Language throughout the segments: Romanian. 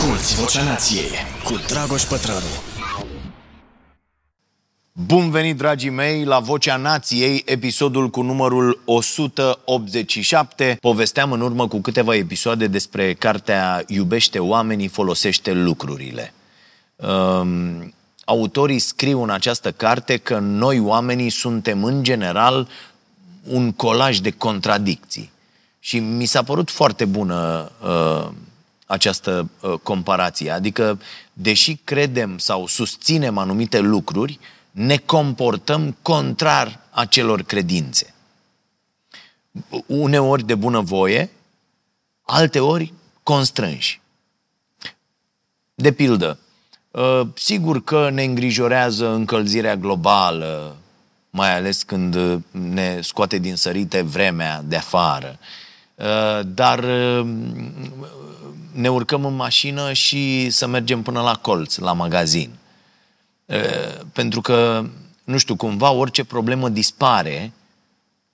Asculți Vocea Nației cu Dragoș Pătrălu. Bun venit, dragii mei, la Vocea Nației, episodul cu numărul 187. Povesteam în urmă cu câteva episoade despre cartea Iubește oamenii, folosește lucrurile. Um, autorii scriu în această carte că noi oamenii suntem în general un colaj de contradicții. Și mi s-a părut foarte bună uh, această uh, comparație. Adică, deși credem sau susținem anumite lucruri, ne comportăm contrar acelor credințe. Uneori de bunăvoie, alteori constrânși. De pildă, uh, sigur că ne îngrijorează încălzirea globală, mai ales când ne scoate din sărite vremea de afară. Uh, dar uh, ne urcăm în mașină și să mergem până la colț, la magazin. Pentru că, nu știu, cumva orice problemă dispare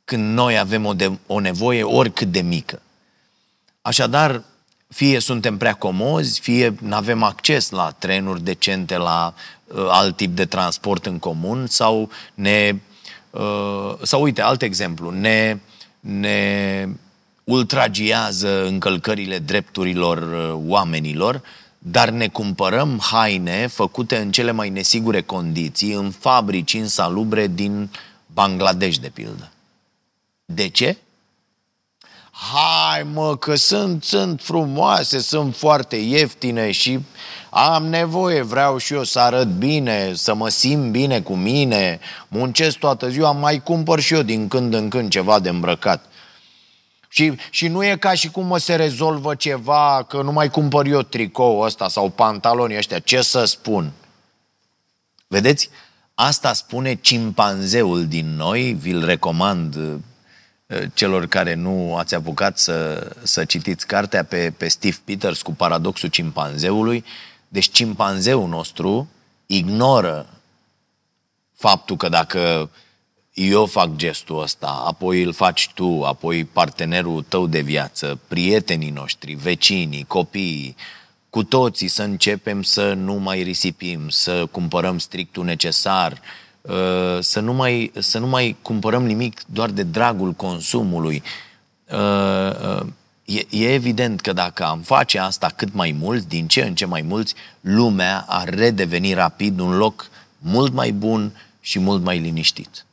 când noi avem o, de, o nevoie oricât de mică. Așadar, fie suntem prea comozi, fie nu avem acces la trenuri decente, la uh, alt tip de transport în comun, sau ne. Uh, sau uite, alt exemplu, ne, ne ultragiază încălcările drepturilor uh, oamenilor, dar ne cumpărăm haine făcute în cele mai nesigure condiții, în fabrici insalubre din Bangladesh, de pildă. De ce? Hai mă, că sunt, sunt frumoase, sunt foarte ieftine și am nevoie, vreau și eu să arăt bine, să mă simt bine cu mine, muncesc toată ziua, mai cumpăr și eu din când în când ceva de îmbrăcat. Și, și nu e ca și cum mă se rezolvă ceva, că nu mai cumpăr eu tricou ăsta sau pantalonii ăștia. Ce să spun? Vedeți? Asta spune cimpanzeul din noi, vi-l recomand uh, celor care nu ați apucat să, să citiți cartea pe, pe Steve Peters cu paradoxul cimpanzeului. Deci cimpanzeul nostru ignoră faptul că dacă eu fac gestul ăsta, apoi îl faci tu, apoi partenerul tău de viață, prietenii noștri, vecinii, copiii, cu toții să începem să nu mai risipim, să cumpărăm strictul necesar, uh, să nu mai, să nu mai cumpărăm nimic doar de dragul consumului. Uh, uh, e, e evident că dacă am face asta cât mai mulți, din ce în ce mai mulți, lumea ar redeveni rapid un loc mult mai bun și mult mai liniștit.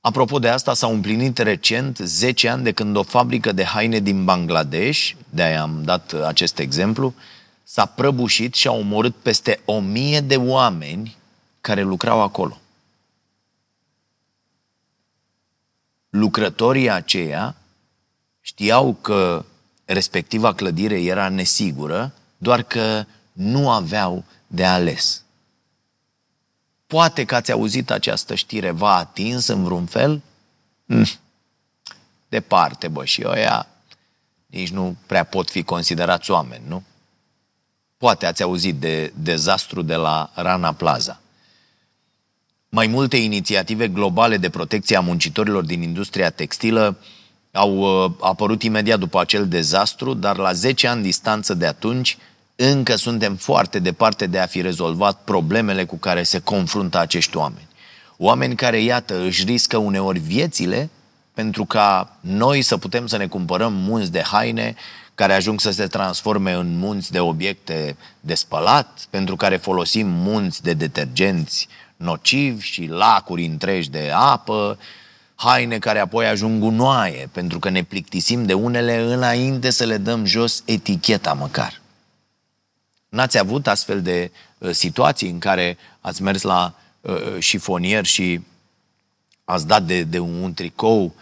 Apropo de asta, s-au împlinit recent 10 ani de când o fabrică de haine din Bangladesh, de aia am dat acest exemplu, s-a prăbușit și a omorât peste o mie de oameni care lucrau acolo. Lucrătorii aceia știau că respectiva clădire era nesigură, doar că nu aveau de ales. Poate că ați auzit această știre, v-a atins în vreun fel? Mm. Departe, bă, și ăia nici nu prea pot fi considerați oameni, nu? Poate ați auzit de dezastru de la Rana Plaza. Mai multe inițiative globale de protecție a muncitorilor din industria textilă au uh, apărut imediat după acel dezastru, dar la 10 ani distanță de atunci, încă suntem foarte departe de a fi rezolvat problemele cu care se confruntă acești oameni. Oameni care, iată, își riscă uneori viețile pentru ca noi să putem să ne cumpărăm munți de haine care ajung să se transforme în munți de obiecte de spălat, pentru care folosim munți de detergenți nocivi și lacuri întregi de apă, haine care apoi ajung gunoaie, pentru că ne plictisim de unele înainte să le dăm jos eticheta măcar. N-ați avut astfel de uh, situații în care ați mers la uh, șifonier și ați dat de, de un tricou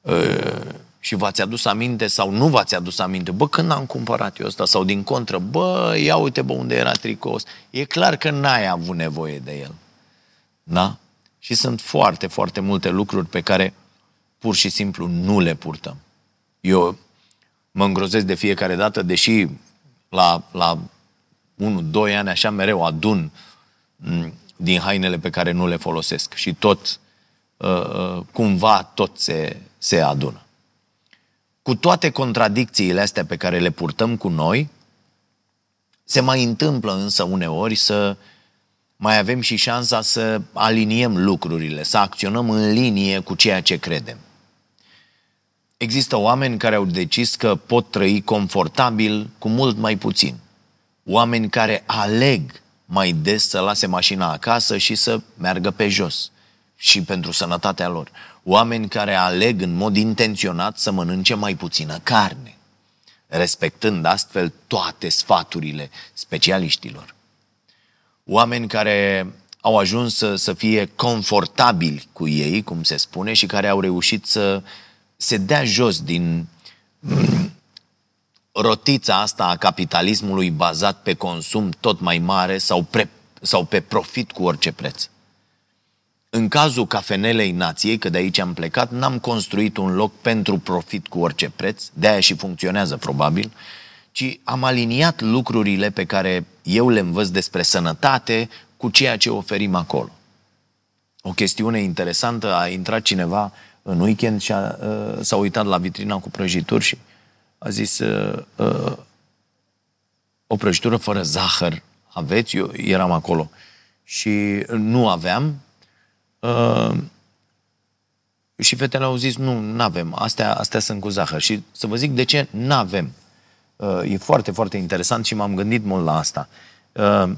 uh, și v-ați adus aminte sau nu v-ați adus aminte, bă, când am cumpărat eu ăsta? Sau din contră, bă, ia uite, bă, unde era tricou E clar că n-ai avut nevoie de el. Da? Și sunt foarte, foarte multe lucruri pe care pur și simplu nu le purtăm. Eu mă îngrozesc de fiecare dată, deși la, la 1-2 ani așa mereu adun mm, din hainele pe care nu le folosesc și tot, uh, uh, cumva, tot se, se adună. Cu toate contradicțiile astea pe care le purtăm cu noi, Se mai întâmplă însă uneori să mai avem și șansa să aliniem lucrurile, să acționăm în linie cu ceea ce credem. Există oameni care au decis că pot trăi confortabil cu mult mai puțin. Oameni care aleg mai des să lase mașina acasă și să meargă pe jos și pentru sănătatea lor. Oameni care aleg în mod intenționat să mănânce mai puțină carne, respectând astfel toate sfaturile specialiștilor. Oameni care au ajuns să, să fie confortabili cu ei, cum se spune, și care au reușit să se dea jos din mm, rotița asta a capitalismului bazat pe consum tot mai mare sau, pre, sau pe profit cu orice preț. În cazul cafenelei nației, că de aici am plecat, n-am construit un loc pentru profit cu orice preț, de aia și funcționează probabil, ci am aliniat lucrurile pe care eu le învăț despre sănătate cu ceea ce oferim acolo. O chestiune interesantă, a intrat cineva în weekend și a, uh, s-a uitat la vitrina cu prăjituri și a zis uh, uh, o prăjitură fără zahăr aveți? Eu eram acolo și nu aveam uh, și fetele au zis nu, nu avem, astea, astea sunt cu zahăr și să vă zic de ce nu avem. Uh, e foarte, foarte interesant și m-am gândit mult la asta. Uh,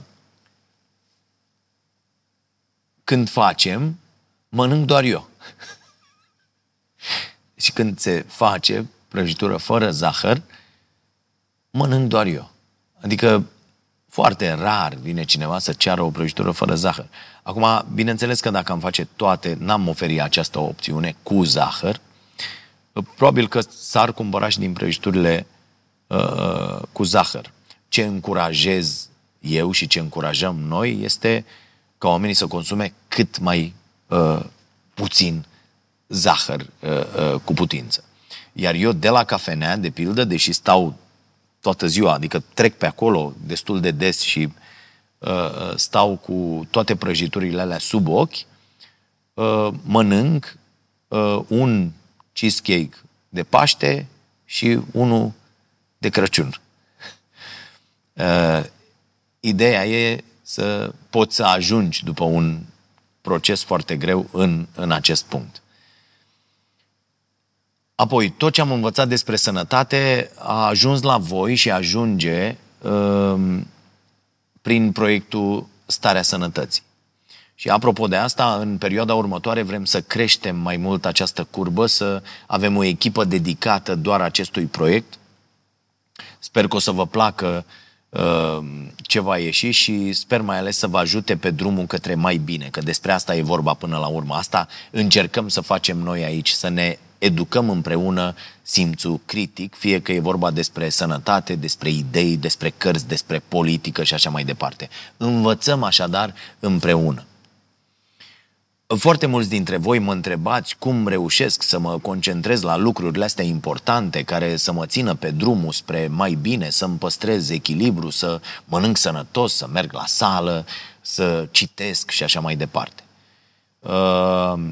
când facem, mănânc doar eu. și când se face prăjitură fără zahăr, mănânc doar eu. Adică foarte rar vine cineva să ceară o prăjitură fără zahăr. Acum, bineînțeles că dacă am face toate, n-am oferit această opțiune cu zahăr, probabil că s-ar cumpăra și din prăjiturile uh, cu zahăr. Ce încurajez eu și ce încurajăm noi este ca oamenii să consume cât mai uh, puțin zahăr uh, uh, cu putință. Iar eu de la cafenea, de pildă, deși stau toată ziua, adică trec pe acolo destul de des și uh, uh, stau cu toate prăjiturile alea sub ochi, uh, mănânc uh, un cheesecake de Paște și unul de Crăciun. Uh, ideea e să poți să ajungi după un proces foarte greu în, în acest punct. Apoi, tot ce am învățat despre sănătate a ajuns la voi și ajunge um, prin proiectul Starea Sănătății. Și apropo de asta, în perioada următoare vrem să creștem mai mult această curbă, să avem o echipă dedicată doar acestui proiect. Sper că o să vă placă uh, ce va ieși și sper mai ales să vă ajute pe drumul către mai bine, că despre asta e vorba până la urmă. Asta încercăm să facem noi aici, să ne educăm împreună simțul critic, fie că e vorba despre sănătate, despre idei, despre cărți, despre politică și așa mai departe. Învățăm așadar împreună. Foarte mulți dintre voi mă întrebați cum reușesc să mă concentrez la lucrurile astea importante care să mă țină pe drumul spre mai bine, să-mi păstrez echilibru, să mănânc sănătos, să merg la sală, să citesc și așa mai departe. Uh,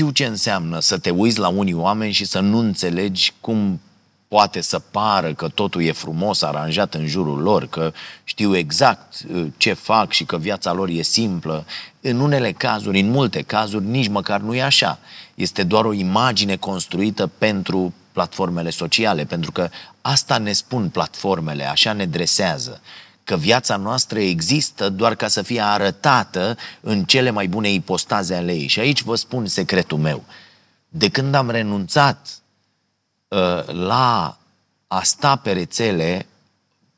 știu ce înseamnă să te uiți la unii oameni și să nu înțelegi cum poate să pară că totul e frumos aranjat în jurul lor, că știu exact uh, ce fac și că viața lor e simplă. În unele cazuri, în multe cazuri, nici măcar nu e așa. Este doar o imagine construită pentru platformele sociale, pentru că asta ne spun platformele, așa ne dresează că viața noastră există doar ca să fie arătată în cele mai bune ipostaze ale ei. Și aici vă spun secretul meu. De când am renunțat uh, la a sta pe rețele,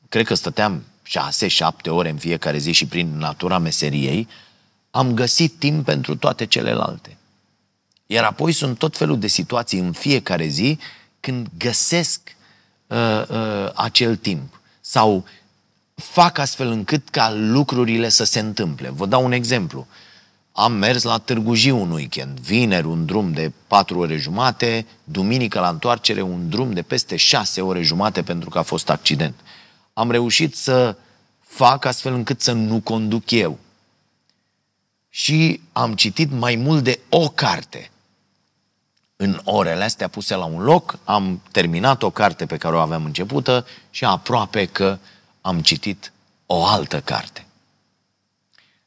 cred că stăteam șase, șapte ore în fiecare zi și prin natura meseriei, am găsit timp pentru toate celelalte. Iar apoi sunt tot felul de situații în fiecare zi când găsesc uh, uh, acel timp. Sau fac astfel încât ca lucrurile să se întâmple. Vă dau un exemplu. Am mers la Târgu Jiu un weekend, vineri un drum de 4 ore jumate, duminică la întoarcere un drum de peste 6 ore jumate pentru că a fost accident. Am reușit să fac astfel încât să nu conduc eu. Și am citit mai mult de o carte în orele astea puse la un loc, am terminat o carte pe care o aveam începută și aproape că am citit o altă carte.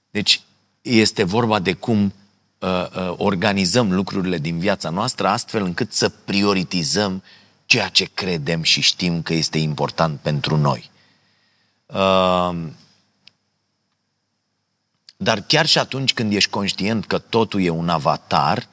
Deci este vorba de cum uh, uh, organizăm lucrurile din viața noastră astfel încât să prioritizăm ceea ce credem și știm că este important pentru noi. Uh, dar chiar și atunci când ești conștient că totul e un avatar,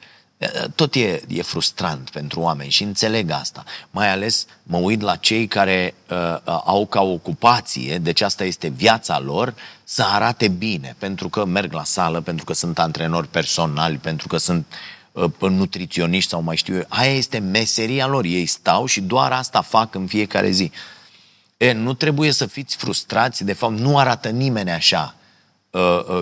tot e, e frustrant pentru oameni și înțeleg asta. Mai ales mă uit la cei care uh, au ca ocupație, deci asta este viața lor, să arate bine, pentru că merg la sală, pentru că sunt antrenori personali, pentru că sunt uh, nutriționiști sau mai știu eu. Aia este meseria lor. Ei stau și doar asta fac în fiecare zi. E, nu trebuie să fiți frustrați, de fapt nu arată nimeni așa Uh, uh,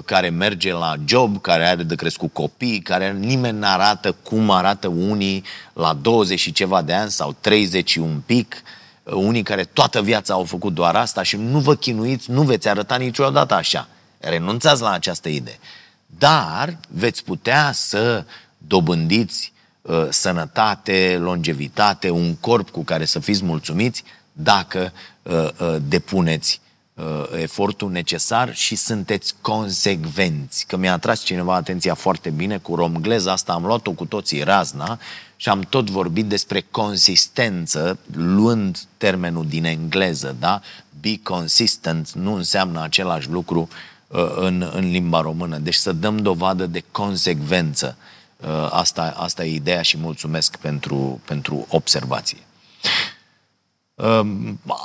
care merge la job, care are de crescut copii, care nimeni nu arată cum arată unii la 20 și ceva de ani sau 30 și un pic, uh, unii care toată viața au făcut doar asta și nu vă chinuiți, nu veți arăta niciodată așa. Renunțați la această idee. Dar veți putea să dobândiți uh, sănătate, longevitate, un corp cu care să fiți mulțumiți dacă uh, uh, depuneți uh, efortul necesar și sunteți consecvenți. Că mi-a atras cineva atenția foarte bine cu romglez, asta am luat-o cu toții razna și am tot vorbit despre consistență, luând termenul din engleză, da? Be consistent nu înseamnă același lucru uh, în, în limba română. Deci să dăm dovadă de consecvență. Uh, asta, asta e ideea și mulțumesc pentru, pentru observație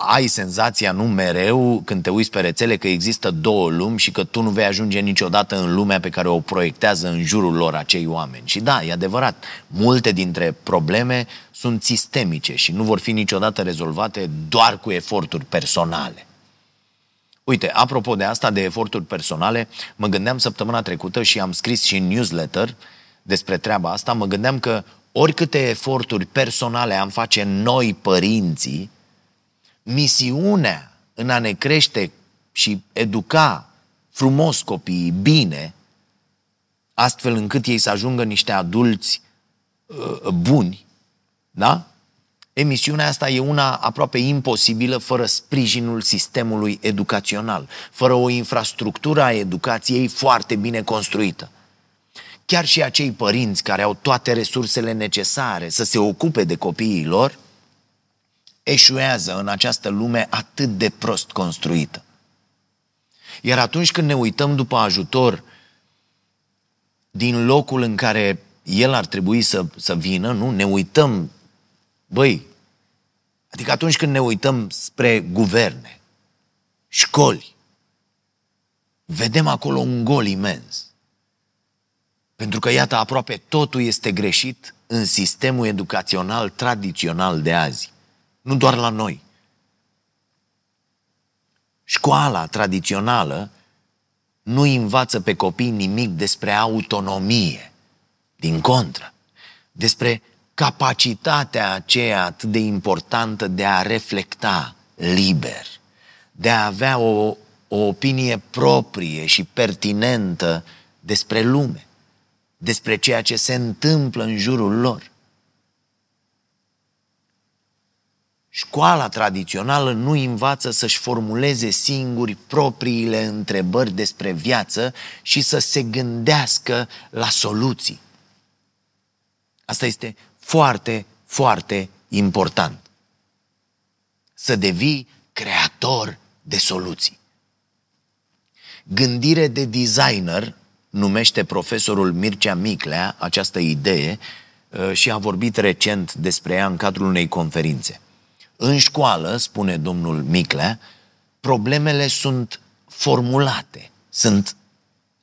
ai senzația, nu mereu, când te uiți pe rețele, că există două lumi și că tu nu vei ajunge niciodată în lumea pe care o proiectează în jurul lor acei oameni. Și da, e adevărat, multe dintre probleme sunt sistemice și nu vor fi niciodată rezolvate doar cu eforturi personale. Uite, apropo de asta, de eforturi personale, mă gândeam săptămâna trecută și am scris și în newsletter despre treaba asta, mă gândeam că oricâte eforturi personale am face noi, părinții, misiunea în a ne crește și educa frumos copiii, bine, astfel încât ei să ajungă niște adulți uh, buni, da? Emisiunea asta e una aproape imposibilă fără sprijinul sistemului educațional, fără o infrastructură a educației foarte bine construită. Chiar și acei părinți care au toate resursele necesare să se ocupe de copiii lor, eșuează în această lume atât de prost construită. Iar atunci când ne uităm după ajutor din locul în care el ar trebui să, să vină, nu? Ne uităm, băi, adică atunci când ne uităm spre guverne, școli, vedem acolo un gol imens. Pentru că, iată, aproape totul este greșit în sistemul educațional tradițional de azi. Nu doar la noi. Școala tradițională nu învață pe copii nimic despre autonomie. Din contră, despre capacitatea aceea atât de importantă de a reflecta liber, de a avea o, o opinie proprie și pertinentă despre lume, despre ceea ce se întâmplă în jurul lor. Școala tradițională nu învață să-și formuleze singuri propriile întrebări despre viață și să se gândească la soluții. Asta este foarte, foarte important. Să devii creator de soluții. Gândire de designer numește profesorul Mircea Miclea această idee uh, și a vorbit recent despre ea în cadrul unei conferințe. În școală, spune domnul Miclea, problemele sunt formulate, sunt,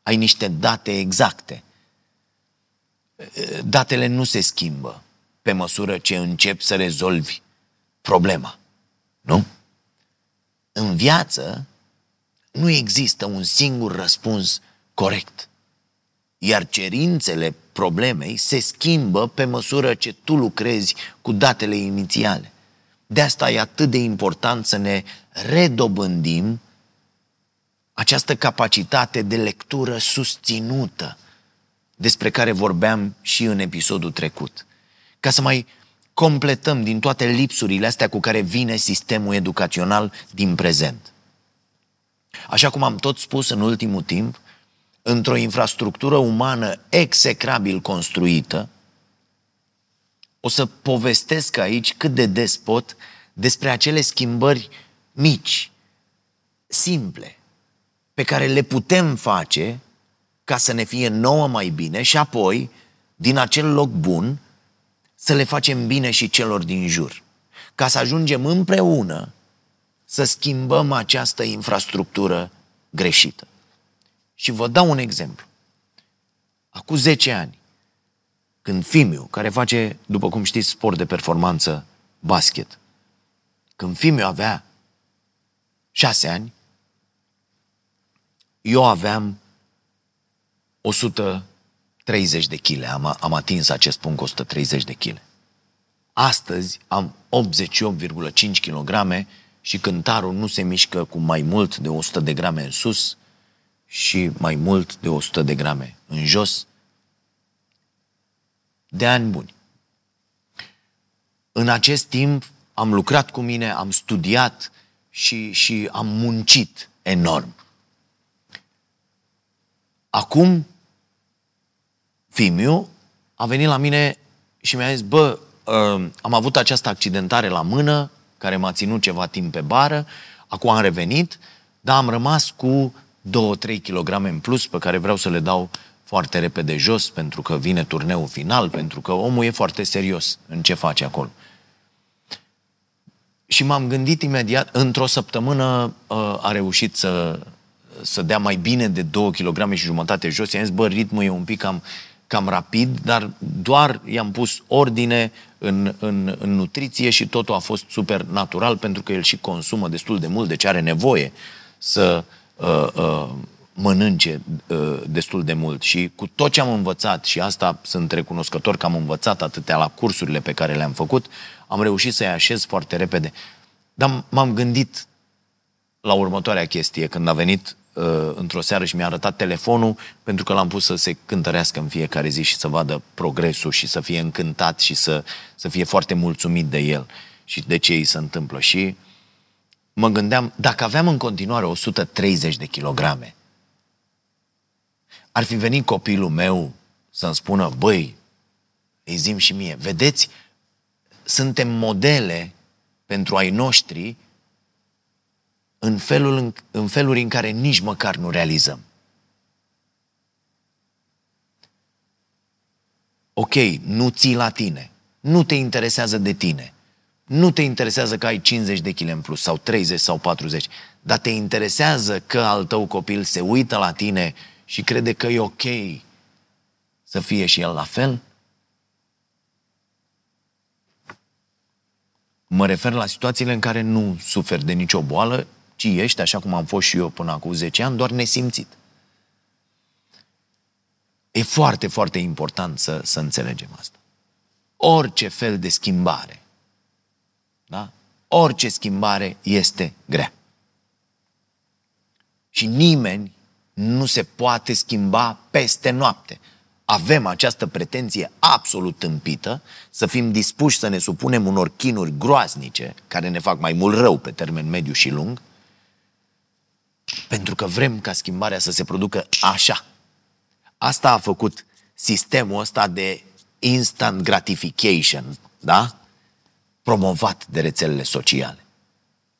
ai niște date exacte. Datele nu se schimbă pe măsură ce începi să rezolvi problema. Nu? În viață nu există un singur răspuns corect. Iar cerințele problemei se schimbă pe măsură ce tu lucrezi cu datele inițiale. De asta e atât de important să ne redobândim această capacitate de lectură susținută despre care vorbeam și în episodul trecut. ca să mai completăm din toate lipsurile astea cu care vine sistemul educațional din prezent. Așa cum am tot spus în ultimul timp, într-o infrastructură umană execrabil construită, o să povestesc aici cât de des pot despre acele schimbări mici, simple, pe care le putem face ca să ne fie nouă mai bine și apoi, din acel loc bun, să le facem bine și celor din jur. Ca să ajungem împreună să schimbăm această infrastructură greșită. Și vă dau un exemplu. Acum 10 ani, când Fimiu, care face, după cum știți, sport de performanță, basket, când Fimiu avea 6 ani, eu aveam 130 de kg. Am, am atins acest punct cu 130 de kg. Astăzi am 88,5 kg și cântarul nu se mișcă cu mai mult de 100 de grame în sus și mai mult de 100 de grame în jos de ani buni. În acest timp am lucrat cu mine, am studiat și, și am muncit enorm. Acum, Fimiu a venit la mine și mi-a zis, bă, uh, am avut această accidentare la mână, care m-a ținut ceva timp pe bară, acum am revenit, dar am rămas cu 2-3 kg în plus pe care vreau să le dau foarte repede jos pentru că vine turneul final, pentru că omul e foarte serios în ce face acolo. Și m-am gândit imediat, într-o săptămână uh, a reușit să, să dea mai bine de 2 kg și jumătate jos. I-am zis, bă, ritmul e un pic cam, cam rapid, dar doar i-am pus ordine în, în, în nutriție și totul a fost super natural pentru că el și consumă destul de mult, deci are nevoie să uh, uh, mănânce uh, destul de mult. Și cu tot ce am învățat, și asta sunt recunoscător că am învățat atâtea la cursurile pe care le-am făcut, am reușit să-i așez foarte repede. Dar m-am gândit la următoarea chestie, când a venit uh, într-o seară și mi-a arătat telefonul, pentru că l-am pus să se cântărească în fiecare zi și să vadă progresul și să fie încântat și să, să fie foarte mulțumit de el și de ce îi se întâmplă. Și mă gândeam, dacă aveam în continuare 130 de kilograme, ar fi venit copilul meu să-mi spună, băi, îi zim și mie, vedeți, suntem modele pentru ai noștri în, felul, în, în feluri în care nici măcar nu realizăm. Ok, nu ții la tine, nu te interesează de tine, nu te interesează că ai 50 de kg în plus sau 30 sau 40, dar te interesează că al tău copil se uită la tine și crede că e ok să fie și el la fel? Mă refer la situațiile în care nu suferi de nicio boală, ci ești, așa cum am fost și eu până acum 10 ani, doar nesimțit. E foarte, foarte important să, să înțelegem asta. Orice fel de schimbare, da? orice schimbare este grea. Și nimeni nu se poate schimba peste noapte. Avem această pretenție absolut tâmpită să fim dispuși să ne supunem unor chinuri groaznice, care ne fac mai mult rău pe termen mediu și lung, pentru că vrem ca schimbarea să se producă așa. Asta a făcut sistemul ăsta de instant gratification, da? Promovat de rețelele sociale.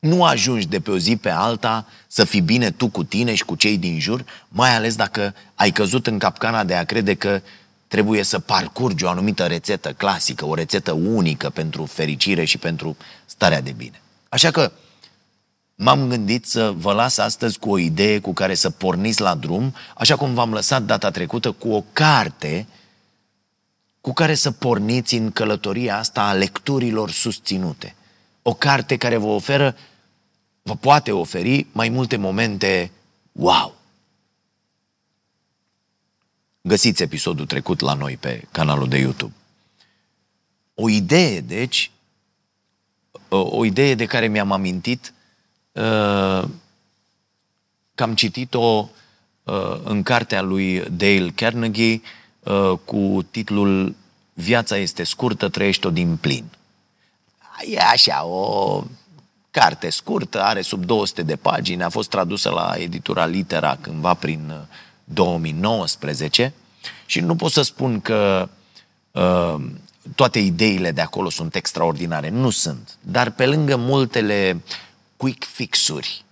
Nu ajungi de pe o zi pe alta să fii bine tu cu tine și cu cei din jur, mai ales dacă ai căzut în capcana de a crede că trebuie să parcurgi o anumită rețetă clasică, o rețetă unică pentru fericire și pentru starea de bine. Așa că m-am gândit să vă las astăzi cu o idee cu care să porniți la drum, așa cum v-am lăsat data trecută cu o carte cu care să porniți în călătoria asta a lecturilor susținute. O carte care vă oferă vă poate oferi mai multe momente wow. Găsiți episodul trecut la noi pe canalul de YouTube. O idee, deci, o idee de care mi-am amintit uh, că am citit-o uh, în cartea lui Dale Carnegie uh, cu titlul Viața este scurtă, trăiești-o din plin. E așa, o carte scurtă, are sub 200 de pagini, a fost tradusă la editura Litera cândva prin 2019 uh, și nu pot să spun că uh, toate ideile de acolo sunt extraordinare. Nu sunt. Dar pe lângă multele quick fixuri,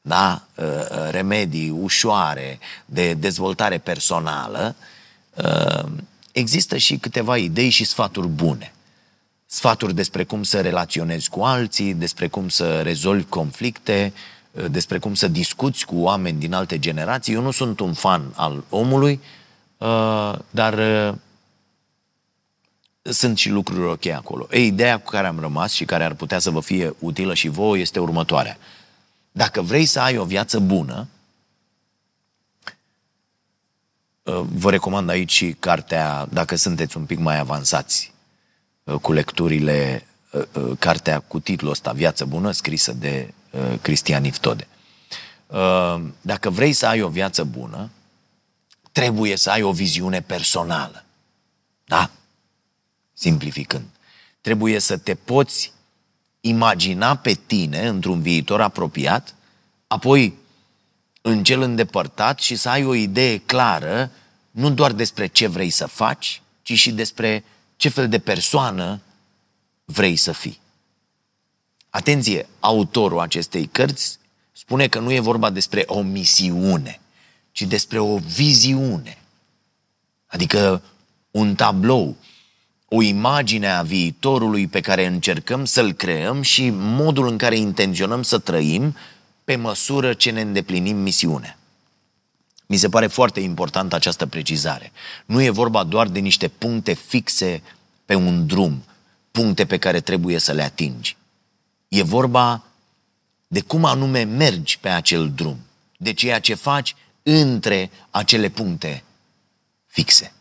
da? Uh, uh, remedii ușoare de dezvoltare personală, uh, există și câteva idei și sfaturi bune. Sfaturi despre cum să relaționezi cu alții, despre cum să rezolvi conflicte, despre cum să discuți cu oameni din alte generații. Eu nu sunt un fan al omului, dar sunt și lucruri ok acolo. Ei, ideea cu care am rămas și care ar putea să vă fie utilă și vouă este următoarea. Dacă vrei să ai o viață bună, uh, vă recomand aici și cartea, dacă sunteți un pic mai avansați uh, cu lecturile, uh, cartea cu titlul ăsta, Viață bună, scrisă de Cristian Iftode. Dacă vrei să ai o viață bună, trebuie să ai o viziune personală. Da? simplificând. Trebuie să te poți imagina pe tine într-un viitor apropiat, apoi în cel îndepărtat și să ai o idee clară nu doar despre ce vrei să faci, ci și despre ce fel de persoană vrei să fii. Atenție, autorul acestei cărți spune că nu e vorba despre o misiune, ci despre o viziune. Adică un tablou, o imagine a viitorului pe care încercăm să-l creăm și modul în care intenționăm să trăim pe măsură ce ne îndeplinim misiunea. Mi se pare foarte importantă această precizare. Nu e vorba doar de niște puncte fixe pe un drum, puncte pe care trebuie să le atingi. E vorba de cum anume mergi pe acel drum, de ceea ce faci între acele puncte fixe.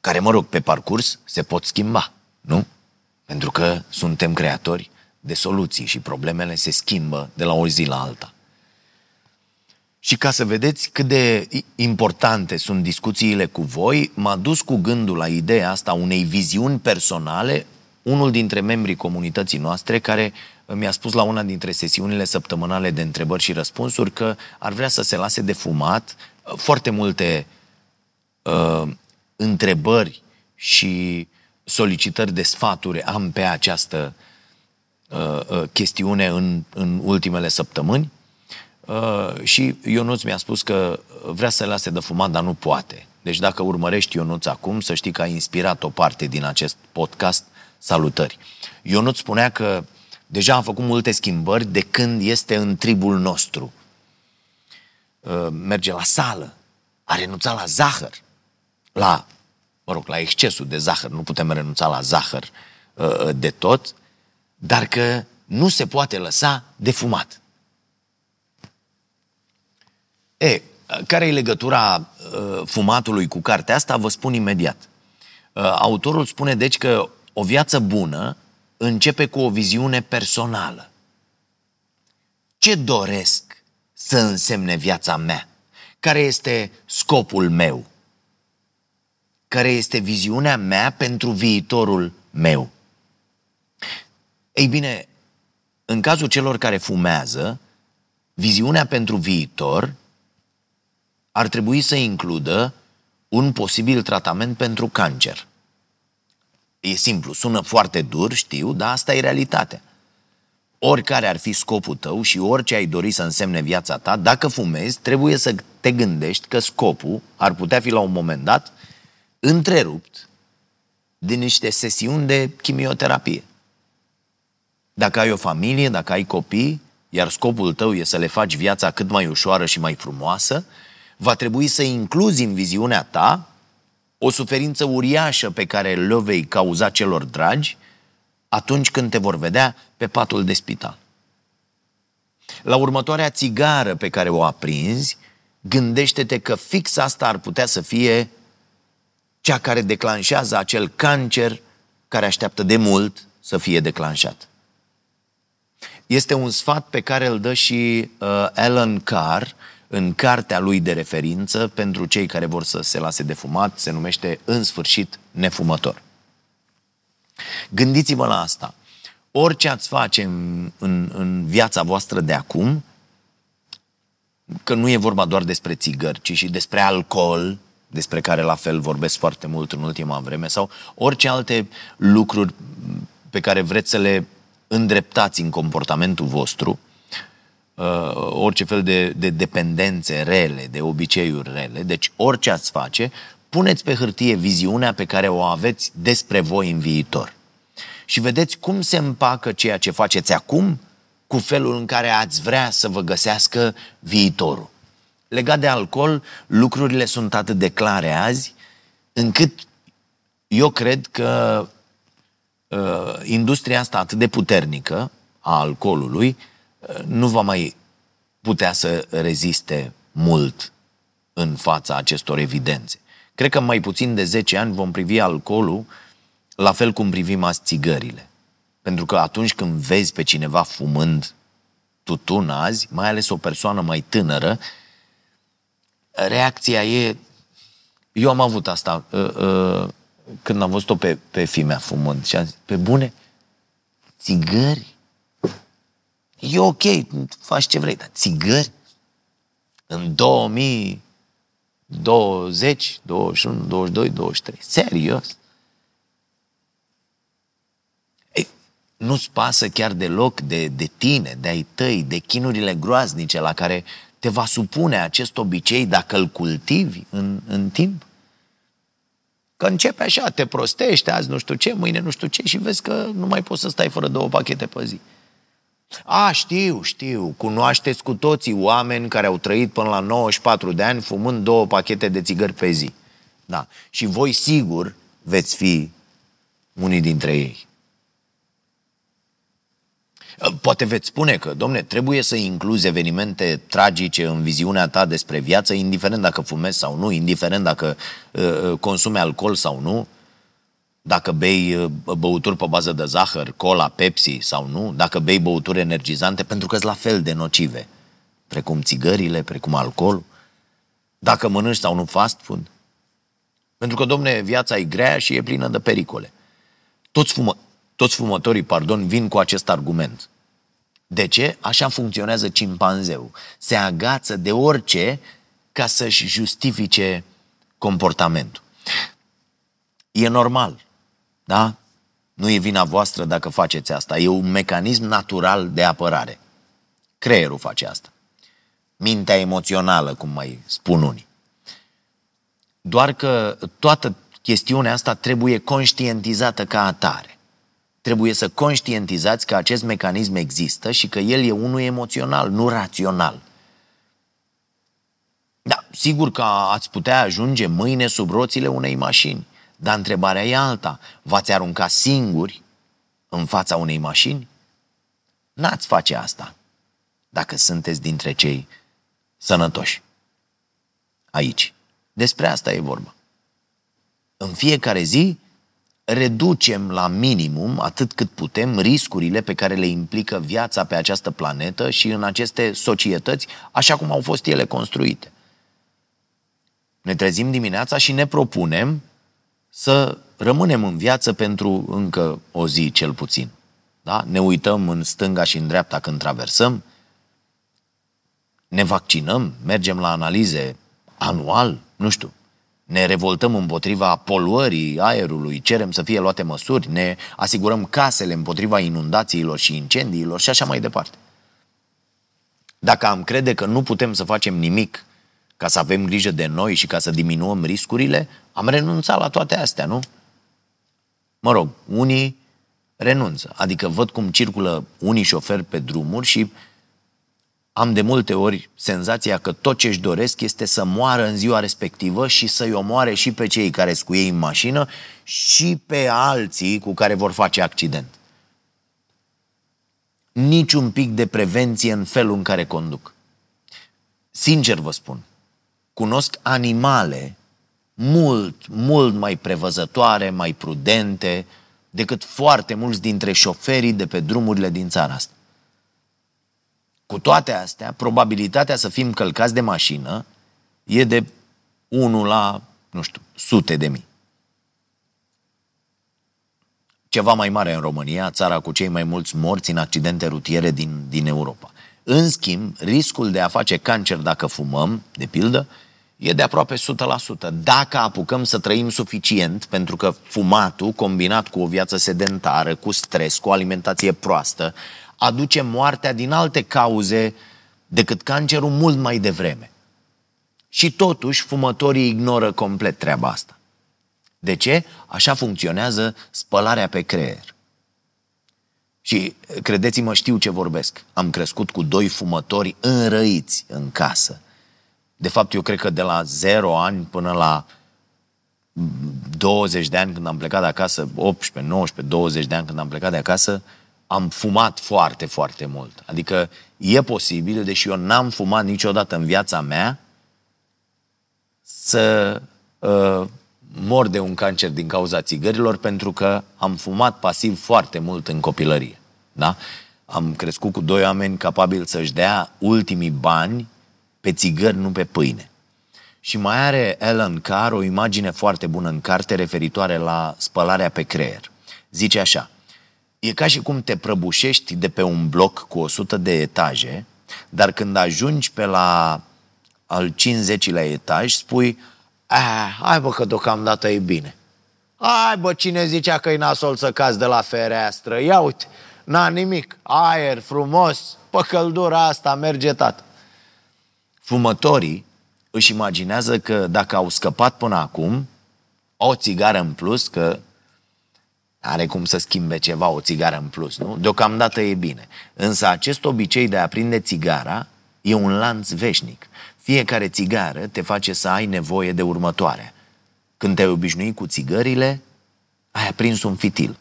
care, mă rog, pe parcurs se pot schimba, nu? Pentru că suntem creatori de soluții și problemele se schimbă de la o zi la alta. Și ca să vedeți cât de importante sunt discuțiile cu voi, m-a dus cu gândul la ideea asta unei viziuni personale unul dintre membrii comunității noastre care mi-a spus la una dintre sesiunile săptămânale de întrebări și răspunsuri că ar vrea să se lase de fumat foarte multe uh, întrebări și solicitări de sfaturi am pe această uh, uh, chestiune în, în ultimele săptămâni uh, și Ionuț mi-a spus că vrea să lase de fumat, dar nu poate. Deci dacă urmărești Ionuț acum, să știi că a inspirat o parte din acest podcast. Salutări! Ionuț spunea că deja a făcut multe schimbări de când este în tribul nostru. Uh, merge la sală, a renunțat la zahăr, la, mă rog, la excesul de zahăr, nu putem renunța la zahăr uh, uh, de tot, dar că nu se poate lăsa de fumat. E, care e legătura uh, fumatului cu cartea asta? Vă spun imediat. Autorul spune deci că o viață bună începe cu o viziune personală. Ce doresc să însemne viața mea? Care este scopul meu? care este viziunea mea pentru viitorul meu. Ei bine, în cazul celor care fumează, viziunea pentru viitor ar trebui să includă un posibil tratament pentru cancer. E simplu, sună foarte dur, știu, dar asta e realitatea. Oricare ar fi scopul tău și orice ai dori să însemne viața ta, dacă fumezi, trebuie să te gândești că scopul ar putea fi la un moment dat întrerupt de niște sesiuni de chimioterapie. Dacă ai o familie, dacă ai copii, iar scopul tău e să le faci viața cât mai ușoară și mai frumoasă, va trebui să incluzi în viziunea ta o suferință uriașă pe care le vei cauza celor dragi atunci când te vor vedea pe patul de spital. La următoarea țigară pe care o aprinzi, gândește-te că fix asta ar putea să fie cea care declanșează acel cancer care așteaptă de mult să fie declanșat. Este un sfat pe care îl dă și uh, Alan Carr în cartea lui de referință pentru cei care vor să se lase de fumat, se numește În sfârșit nefumător. Gândiți-vă la asta. Orice ați face în, în, în viața voastră de acum, că nu e vorba doar despre țigări, ci și despre alcool, despre care la fel vorbesc foarte mult în ultima vreme, sau orice alte lucruri pe care vreți să le îndreptați în comportamentul vostru, uh, orice fel de, de dependențe rele, de obiceiuri rele, deci orice ați face, puneți pe hârtie viziunea pe care o aveți despre voi în viitor. Și vedeți cum se împacă ceea ce faceți acum cu felul în care ați vrea să vă găsească viitorul. Legat de alcool, lucrurile sunt atât de clare azi, încât eu cred că uh, industria asta atât de puternică a alcoolului uh, nu va mai putea să reziste mult în fața acestor evidențe. Cred că mai puțin de 10 ani vom privi alcoolul la fel cum privim azi țigările. Pentru că atunci când vezi pe cineva fumând tutun azi, mai ales o persoană mai tânără, reacția e... Eu am avut asta uh, uh, când am văzut-o pe, pe fimea fumând și am zis, pe bune, țigări? E ok, faci ce vrei, dar țigări? În 2020, 21, 22, 23. Serios? nu-ți pasă chiar deloc de, de tine, de ai tăi, de chinurile groaznice la care te va supune acest obicei dacă îl cultivi în, în timp? Că începe așa, te prostești, azi nu știu ce, mâine nu știu ce și vezi că nu mai poți să stai fără două pachete pe zi. A, știu, știu, cunoașteți cu toții oameni care au trăit până la 94 de ani fumând două pachete de țigări pe zi. Da. Și voi sigur veți fi unii dintre ei. Poate veți spune că, domne, trebuie să incluzi evenimente tragice în viziunea ta despre viață, indiferent dacă fumezi sau nu, indiferent dacă uh, uh consumi alcool sau nu, dacă bei uh, băuturi pe bază de zahăr, cola, Pepsi sau nu, dacă bei băuturi energizante, pentru că sunt la fel de nocive, precum țigările, precum alcoolul, dacă mănânci sau nu fast food. Pentru că, domne, viața e grea și e plină de pericole. Toți fumă, toți fumătorii, pardon, vin cu acest argument. De ce? Așa funcționează cimpanzeu. Se agață de orice ca să-și justifice comportamentul. E normal, da? Nu e vina voastră dacă faceți asta. E un mecanism natural de apărare. Creierul face asta. Mintea emoțională, cum mai spun unii. Doar că toată chestiunea asta trebuie conștientizată ca atare trebuie să conștientizați că acest mecanism există și că el e unul emoțional, nu rațional. Da, sigur că ați putea ajunge mâine sub roțile unei mașini, dar întrebarea e alta. V-ați arunca singuri în fața unei mașini? N-ați face asta dacă sunteți dintre cei sănătoși. Aici. Despre asta e vorba. În fiecare zi reducem la minimum, atât cât putem, riscurile pe care le implică viața pe această planetă și în aceste societăți, așa cum au fost ele construite. Ne trezim dimineața și ne propunem să rămânem în viață pentru încă o zi, cel puțin. Da? Ne uităm în stânga și în dreapta când traversăm, ne vaccinăm, mergem la analize anual, nu știu, ne revoltăm împotriva poluării aerului, cerem să fie luate măsuri, ne asigurăm casele împotriva inundațiilor și incendiilor și așa mai departe. Dacă am crede că nu putem să facem nimic ca să avem grijă de noi și ca să diminuăm riscurile, am renunțat la toate astea, nu? Mă rog, unii renunță. Adică văd cum circulă unii șoferi pe drumuri și am de multe ori senzația că tot ce își doresc este să moară în ziua respectivă și să-i omoare și pe cei care sunt cu ei în mașină și pe alții cu care vor face accident. Niciun pic de prevenție în felul în care conduc. Sincer vă spun, cunosc animale mult, mult mai prevăzătoare, mai prudente decât foarte mulți dintre șoferii de pe drumurile din țara asta Cu toate astea, probabilitatea să fim călcați de mașină e de 1 la, nu știu, sute de mii. Ceva mai mare în România, țara cu cei mai mulți morți în accidente rutiere din, din Europa. În schimb, riscul de a face cancer dacă fumăm, de pildă, e de aproape 100%. Dacă apucăm să trăim suficient, pentru că fumatul, combinat cu o viață sedentară, cu stres, cu o alimentație proastă, aduce moartea din alte cauze decât cancerul mult mai devreme. Și totuși, fumătorii ignoră complet treaba asta. De ce? Așa funcționează spălarea pe creier. Și credeți-mă, știu ce vorbesc. Am crescut cu doi fumători înrăiți în casă. De fapt, eu cred că de la 0 ani până la 20 de ani când am plecat de acasă, 18, 19, 20 de ani când am plecat de acasă, am fumat foarte, foarte mult. Adică e posibil, deși eu n-am fumat niciodată în viața mea, să uh, mor de un cancer din cauza țigărilor pentru că am fumat pasiv foarte mult în copilărie. Da? Am crescut cu doi oameni capabili să-și dea ultimii bani pe țigări, nu pe pâine. Și mai are Alan Carr o imagine foarte bună în carte referitoare la spălarea pe creier. Zice așa, e ca și cum te prăbușești de pe un bloc cu 100 de etaje, dar când ajungi pe la al 50-lea etaj, spui, ah, hai bă că deocamdată e bine. Hai bă, cine zicea că e nasol să cazi de la fereastră? Ia uite, n-a nimic, aer frumos, pe căldura asta merge tată. Fumătorii își imaginează că dacă au scăpat până acum, o țigară în plus, că are cum să schimbe ceva, o țigară în plus, nu? Deocamdată e bine. Însă acest obicei de a prinde țigara e un lanț veșnic. Fiecare țigară te face să ai nevoie de următoarea. Când te-ai obișnuit cu țigările, ai aprins un fitil.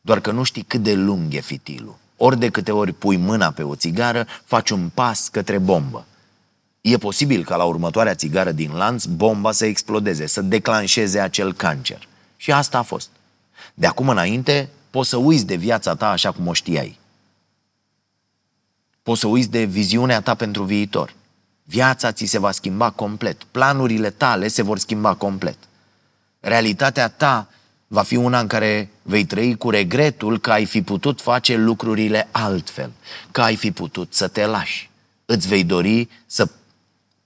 Doar că nu știi cât de lung e fitilul. Ori de câte ori pui mâna pe o țigară, faci un pas către bombă. E posibil ca la următoarea țigară din lanț bomba să explodeze, să declanșeze acel cancer. Și asta a fost. De acum înainte, poți să uiți de viața ta așa cum o știai. Poți să uiți de viziunea ta pentru viitor. Viața ți se va schimba complet. Planurile tale se vor schimba complet. Realitatea ta va fi una în care vei trăi cu regretul că ai fi putut face lucrurile altfel, că ai fi putut să te lași. Îți vei dori să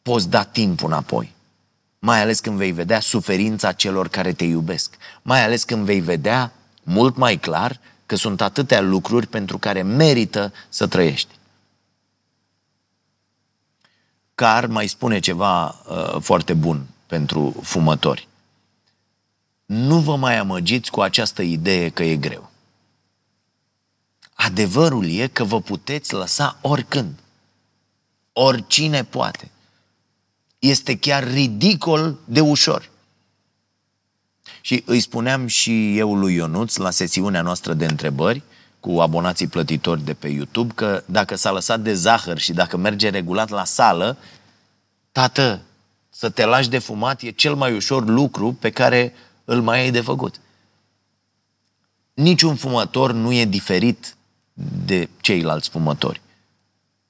poți da timpul înapoi. Mai ales când vei vedea suferința celor care te iubesc. Mai ales când vei vedea mult mai clar că sunt atâtea lucruri pentru care merită să trăiești. Car mai spune ceva uh, foarte bun pentru fumători. Nu vă mai amăgiți cu această idee că e greu. Adevărul e că vă puteți lăsa oricând. Oricine poate. Este chiar ridicol de ușor. Și îi spuneam și eu lui Ionuț la sesiunea noastră de întrebări cu abonații plătitori de pe YouTube că dacă s-a lăsat de zahăr și dacă merge regulat la sală, tată, să te lași de fumat e cel mai ușor lucru pe care îl mai ai de făcut. Niciun fumător nu e diferit de ceilalți fumători.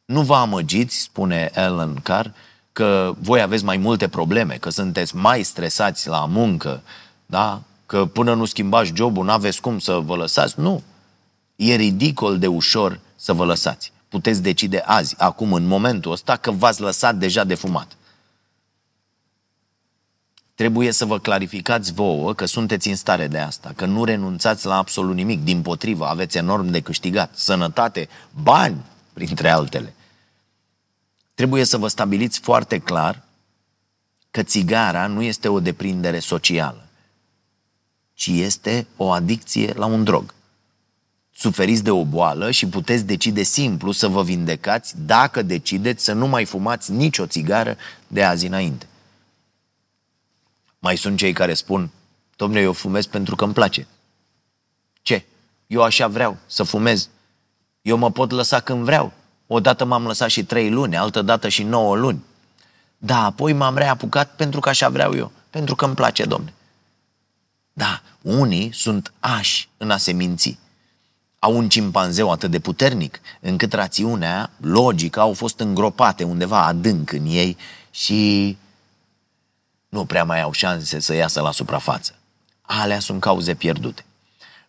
Nu vă amăgiți, spune Alan Carr, că voi aveți mai multe probleme, că sunteți mai stresați la muncă, da? că până nu schimbați jobul, nu aveți cum să vă lăsați. Nu. E ridicol de ușor să vă lăsați. Puteți decide azi, acum, în momentul ăsta, că v-ați lăsat deja de fumat. Trebuie să vă clarificați vouă că sunteți în stare de asta, că nu renunțați la absolut nimic, din potrivă, aveți enorm de câștigat, sănătate, bani, printre altele. Trebuie să vă stabiliți foarte clar că țigara nu este o deprindere socială, ci este o adicție la un drog. Suferiți de o boală și puteți decide simplu să vă vindecați dacă decideți să nu mai fumați nicio țigară de azi înainte. Mai sunt cei care spun, domnule, eu fumez pentru că îmi place. Ce? Eu așa vreau să fumez. Eu mă pot lăsa când vreau. Odată m-am lăsat și trei luni, altă dată și nouă luni. Da, apoi m-am reapucat pentru că așa vreau eu, pentru că îmi place, domne. Da, unii sunt ași în a se minți. Au un cimpanzeu atât de puternic, încât rațiunea, logica, au fost îngropate undeva adânc în ei și nu prea mai au șanse să iasă la suprafață. Alea sunt cauze pierdute.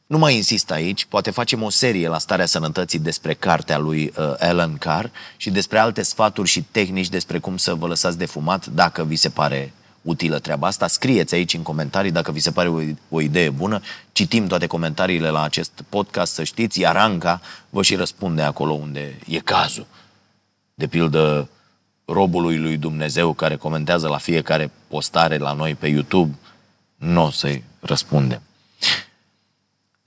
Nu mai insist aici, poate facem o serie la starea sănătății despre cartea lui uh, Alan Carr și despre alte sfaturi și tehnici despre cum să vă lăsați de fumat dacă vi se pare utilă treaba asta. Scrieți aici în comentarii dacă vi se pare o, o idee bună. Citim toate comentariile la acest podcast, să știți, iar Anca vă și răspunde acolo unde e cazul. De pildă, robului lui Dumnezeu care comentează la fiecare postare la noi pe YouTube, nu o să-i răspundem.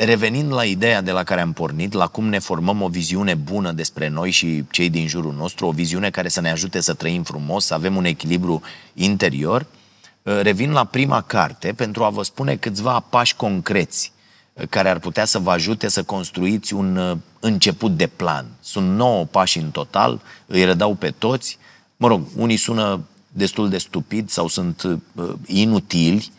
Revenind la ideea de la care am pornit, la cum ne formăm o viziune bună despre noi și cei din jurul nostru, o viziune care să ne ajute să trăim frumos, să avem un echilibru interior, revin la prima carte pentru a vă spune câțiva pași concreți care ar putea să vă ajute să construiți un început de plan. Sunt nouă pași în total, îi redau pe toți. Mă rog, unii sună destul de stupid sau sunt inutili,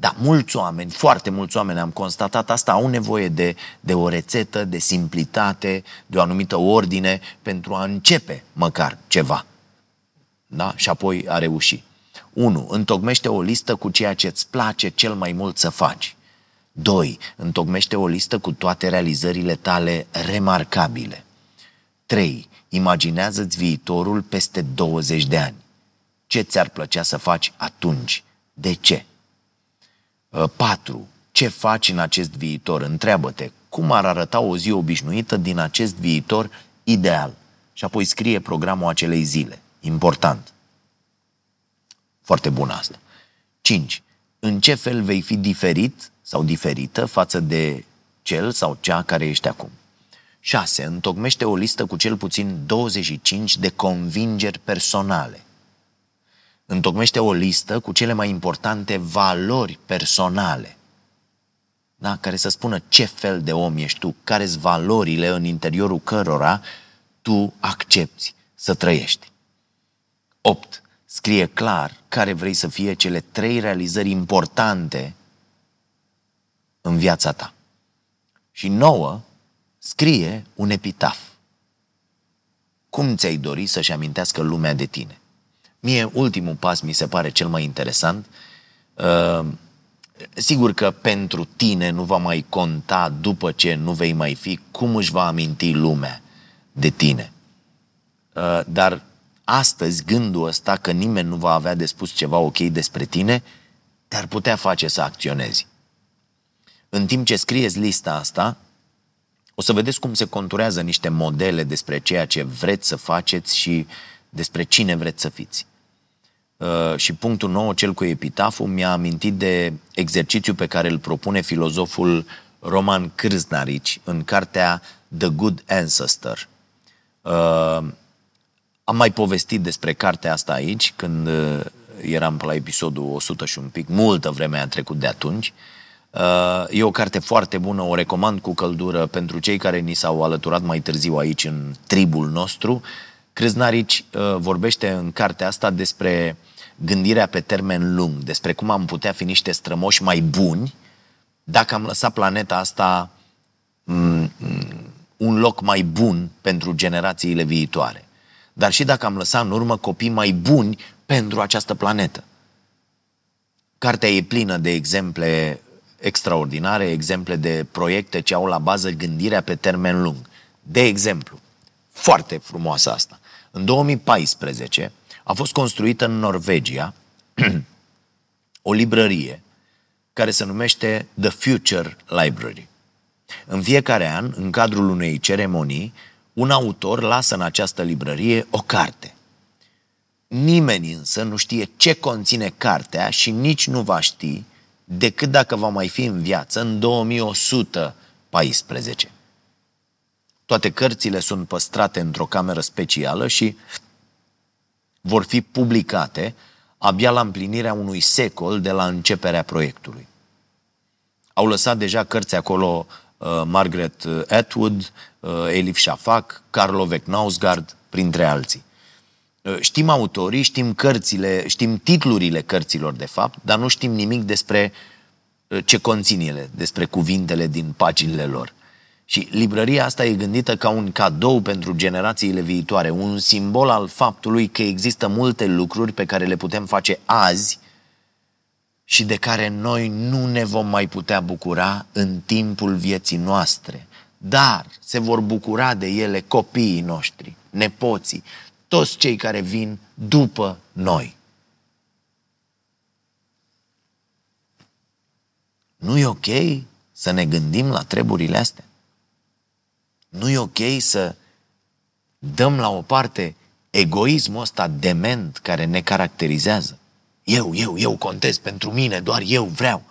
dar mulți oameni, foarte mulți oameni, am constatat asta, au nevoie de, de o rețetă, de simplitate, de o anumită ordine pentru a începe măcar ceva. Da? Și apoi a reuși. 1. Întocmește o listă cu ceea ce îți place cel mai mult să faci. 2. Întocmește o listă cu toate realizările tale remarcabile. 3. Imaginează-ți viitorul peste 20 de ani. Ce ți-ar plăcea să faci atunci? De ce? 4. Uh, Ce faci în acest viitor? Întreabă-te, cum ar arăta o zi obișnuită din acest viitor ideal? Și apoi scrie programul acelei zile. Important. Foarte bun asta. 5. În ce fel vei fi diferit sau diferită față de cel sau cea care ești acum? 6. Întocmește o listă cu cel puțin 25 de convingeri personale întocmește o listă cu cele mai importante valori personale, da? care să spună ce fel de om ești tu, care sunt valorile în interiorul cărora tu accepti să trăiești. 8. Scrie clar care vrei să fie cele trei realizări importante în viața ta. Și 9. Scrie un epitaf. Cum ți-ai dori să-și amintească lumea de tine? Mie ultimul pas mi se pare cel mai interesant. Uh, sigur că pentru tine nu va mai conta după ce nu vei mai fi cum își va aminti lumea de tine. Uh, dar astăzi gândul ăsta că nimeni nu va avea de spus ceva ok despre tine te-ar putea face să acționezi. În timp ce scrieți lista asta, o să vedeți cum se conturează niște modele despre ceea ce vreți să faceți și despre cine vreți să fiți. Uh, și punctul nou, cel cu epitaful, mi-a amintit de exercițiu pe care îl propune filozoful Roman Krznarici în cartea The Good Ancestor. Uh, am mai povestit despre cartea asta aici, când uh, eram pe la episodul 100 și un pic, multă vreme a trecut de atunci. E o carte foarte bună, o recomand cu căldură pentru cei care ni s-au alăturat mai târziu aici în tribul nostru. Krznarici vorbește în cartea asta despre gândirea pe termen lung, despre cum am putea fi niște strămoși mai buni dacă am lăsat planeta asta mm, un loc mai bun pentru generațiile viitoare. Dar și dacă am lăsat în urmă copii mai buni pentru această planetă. Cartea e plină de exemple extraordinare, exemple de proiecte ce au la bază gândirea pe termen lung. De exemplu, foarte frumoasă asta. În 2014, a fost construită în Norvegia o librărie care se numește The Future Library. În fiecare an, în cadrul unei ceremonii, un autor lasă în această librărie o carte. Nimeni însă nu știe ce conține cartea și nici nu va ști decât dacă va mai fi în viață în 2114. Toate cărțile sunt păstrate într-o cameră specială și vor fi publicate abia la împlinirea unui secol de la începerea proiectului. Au lăsat deja cărți acolo uh, Margaret Atwood, uh, Elif Shafak, Carlo Vecnausgard, printre alții. Uh, știm autorii, știm cărțile, știm titlurile cărților de fapt, dar nu știm nimic despre uh, ce conțin ele, despre cuvintele din paginile lor. Și librăria asta e gândită ca un cadou pentru generațiile viitoare, un simbol al faptului că există multe lucruri pe care le putem face azi și de care noi nu ne vom mai putea bucura în timpul vieții noastre. Dar se vor bucura de ele copiii noștri, nepoții, toți cei care vin după noi. Nu e ok să ne gândim la treburile astea? Nu e ok să dăm la o parte egoismul ăsta dement care ne caracterizează? Eu, eu, eu contez pentru mine, doar eu vreau.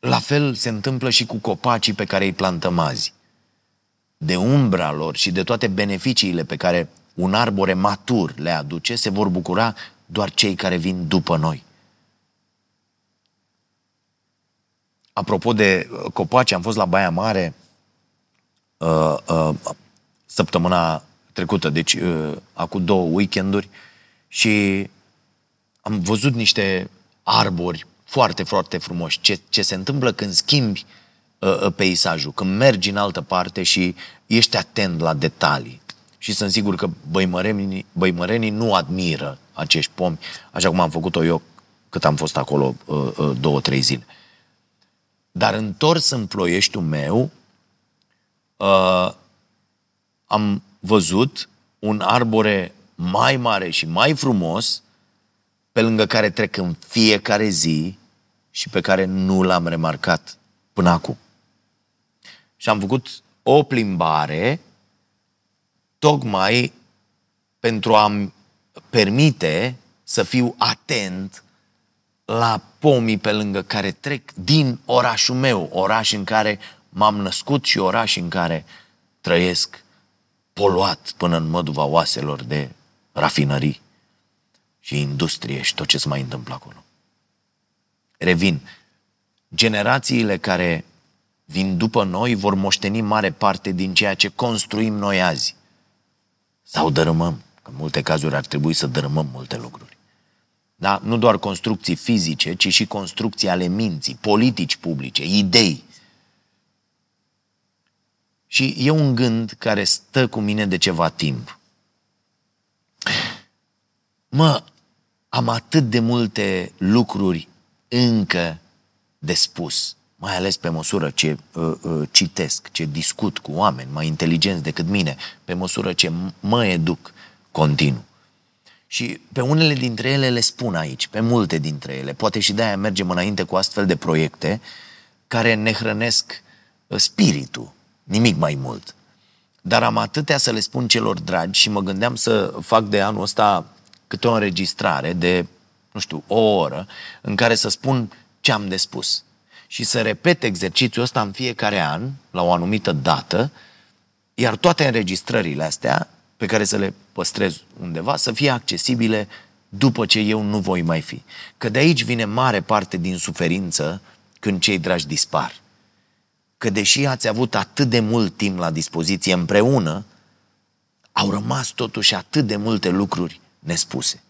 La fel se întâmplă și cu copacii pe care îi plantăm azi. De umbra lor și de toate beneficiile pe care un arbore matur le aduce, se vor bucura doar cei care vin după noi. Apropo de uh, copaci, am fost la Baia Mare uh, uh, săptămâna trecută, deci uh, acum două weekenduri și am văzut niște arbori foarte, foarte frumoși. Ce, ce se întâmplă când schimbi uh, uh, peisajul, când mergi în altă parte și ești atent la detalii. Și sunt sigur că băimărenii, băimărenii nu admiră acești pomi, așa cum am făcut-o eu cât am fost acolo uh, uh, două, trei zile. Dar întors în ploieștiul meu, uh, am văzut un arbore mai mare și mai frumos, pe lângă care trec în fiecare zi și pe care nu l-am remarcat până acum. Și am făcut o plimbare tocmai pentru a-mi permite să fiu atent la pomii pe lângă care trec din orașul meu, oraș în care m-am născut și oraș în care trăiesc poluat până în măduva oaselor de rafinării și industrie și tot ce se mai întâmplă acolo. Revin, generațiile care vin după noi vor moșteni mare parte din ceea ce construim noi azi. Sau dărâmăm, că în multe cazuri ar trebui să dărâmăm multe lucruri. Da? Nu doar construcții fizice, ci și construcții ale minții, politici publice, idei. Și e un gând care stă cu mine de ceva timp. Mă, am atât de multe lucruri încă de spus, mai ales pe măsură ce uh, uh, citesc, ce discut cu oameni mai inteligenți decât mine, pe măsură ce mă educ continuu. Și pe unele dintre ele le spun aici, pe multe dintre ele. Poate și de-aia mergem înainte cu astfel de proiecte care ne hrănesc uh, spiritul, nimic mai mult. Dar am atâtea să le spun celor dragi și mă gândeam să fac de anul ăsta câte o înregistrare de, nu știu, o oră în care să spun ce am de spus. Și să repet exercițiul ăsta în fiecare an, la o anumită dată, iar toate înregistrările astea pe care să le păstrez undeva, să fie accesibile după ce eu nu voi mai fi. Că de aici vine mare parte din suferință când cei dragi dispar. Că deși ați avut atât de mult timp la dispoziție împreună, au rămas totuși atât de multe lucruri nespuse.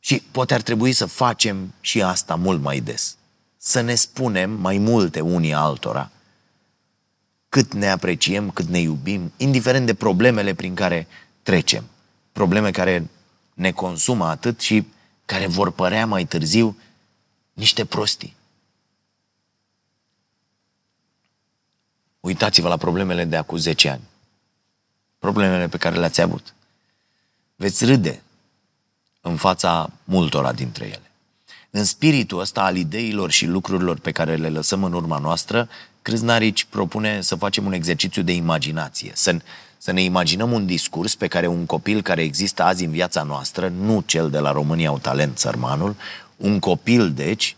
Și poate ar trebui să facem și asta mult mai des. Să ne spunem mai multe unii altora – cât ne apreciem, cât ne iubim, indiferent de problemele prin care trecem. Probleme care ne consumă atât și care vor părea mai târziu niște prostii. Uitați-vă la problemele de acum 10 ani. Problemele pe care le-ați avut. Veți râde în fața multora dintre ele. În spiritul ăsta al ideilor și lucrurilor pe care le lăsăm în urma noastră, Crâznarici propune să facem un exercițiu de imaginație, să, să ne imaginăm un discurs pe care un copil care există azi în viața noastră, nu cel de la România au talent sărmanul, un copil, deci,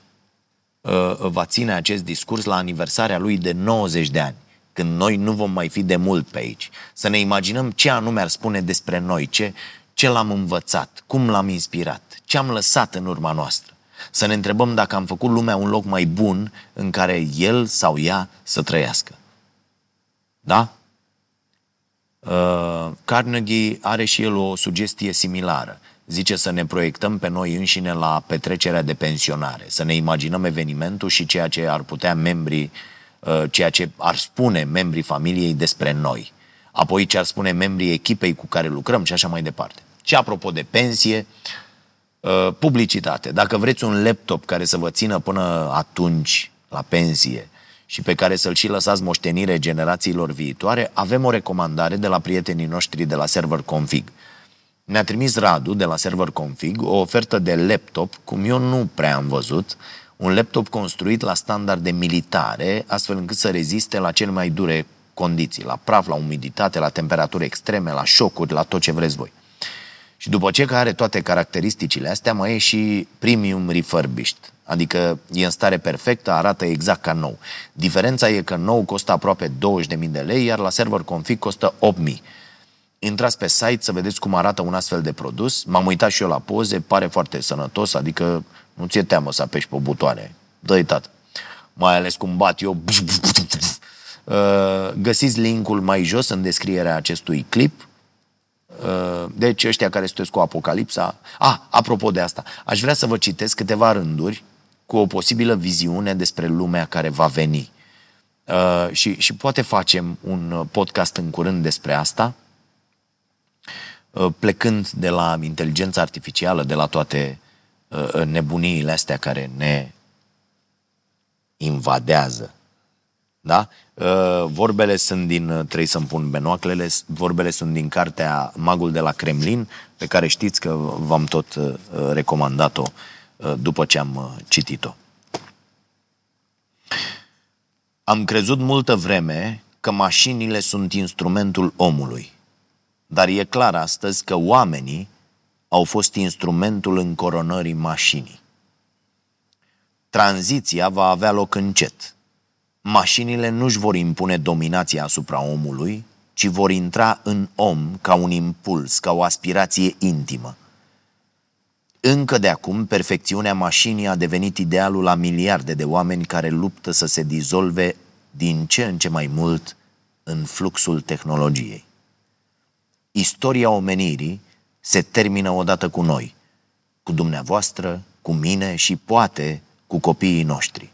uh, va ține acest discurs la aniversarea lui de 90 de ani, când noi nu vom mai fi de mult pe aici. Să ne imaginăm ce anume ar spune despre noi, ce, ce l-am învățat, cum l-am inspirat, ce am lăsat în urma noastră. Să ne întrebăm dacă am făcut lumea un loc mai bun în care el sau ea să trăiască. Da? Uh, Carnegie are și el o sugestie similară. zice să ne proiectăm pe noi înșine la petrecerea de pensionare, să ne imaginăm evenimentul și ceea ce ar putea membrii, uh, ceea ce ar spune membrii familiei despre noi. Apoi ce ar spune membrii echipei cu care lucrăm și așa mai departe. Și apropo de pensie, uh, publicitate. Dacă vreți un laptop care să vă țină până atunci la pensie și pe care să-l și lăsați moștenire generațiilor viitoare, avem o recomandare de la prietenii noștri de la Server Config. Ne-a trimis Radu de la Server Config o ofertă de laptop, cum eu nu prea am văzut, un laptop construit la standarde militare, astfel încât să reziste la cele mai dure condiții, la praf, la umiditate, la temperaturi extreme, la șocuri, la tot ce vreți voi. Și după ce că are toate caracteristicile astea, mai e și premium refurbished, adică e în stare perfectă, arată exact ca nou. Diferența e că nou costă aproape 20.000 de lei, iar la server config costă 8.000 intrați pe site să vedeți cum arată un astfel de produs. M-am uitat și eu la poze, pare foarte sănătos, adică nu ți-e teamă să apeși pe butoane. Dă-i tată. Mai ales cum bat eu. Uh, găsiți linkul mai jos în descrierea acestui clip. Uh, deci ăștia care sunteți cu Apocalipsa... Ah, apropo de asta, aș vrea să vă citesc câteva rânduri cu o posibilă viziune despre lumea care va veni. Uh, și, și poate facem un podcast în curând despre asta Uh, plecând de la inteligența artificială, de la toate uh, uh, nebuniile astea care ne invadează. Da? Vorbele sunt din, trebuie să-mi pun benoaclele, vorbele sunt din cartea Magul de la Kremlin, pe care știți că v-am tot recomandat-o după ce am citit-o. Am crezut multă vreme că mașinile sunt instrumentul omului. Dar e clar astăzi că oamenii au fost instrumentul încoronării mașinii. Tranziția va avea loc încet. Mașinile nu-și vor impune dominația asupra omului, ci vor intra în om ca un impuls, ca o aspirație intimă. Încă de acum, perfecțiunea mașinii a devenit idealul la miliarde de oameni care luptă să se dizolve din ce în ce mai mult în fluxul tehnologiei. Istoria omenirii se termină odată cu noi, cu dumneavoastră, cu mine și poate cu copiii noștri.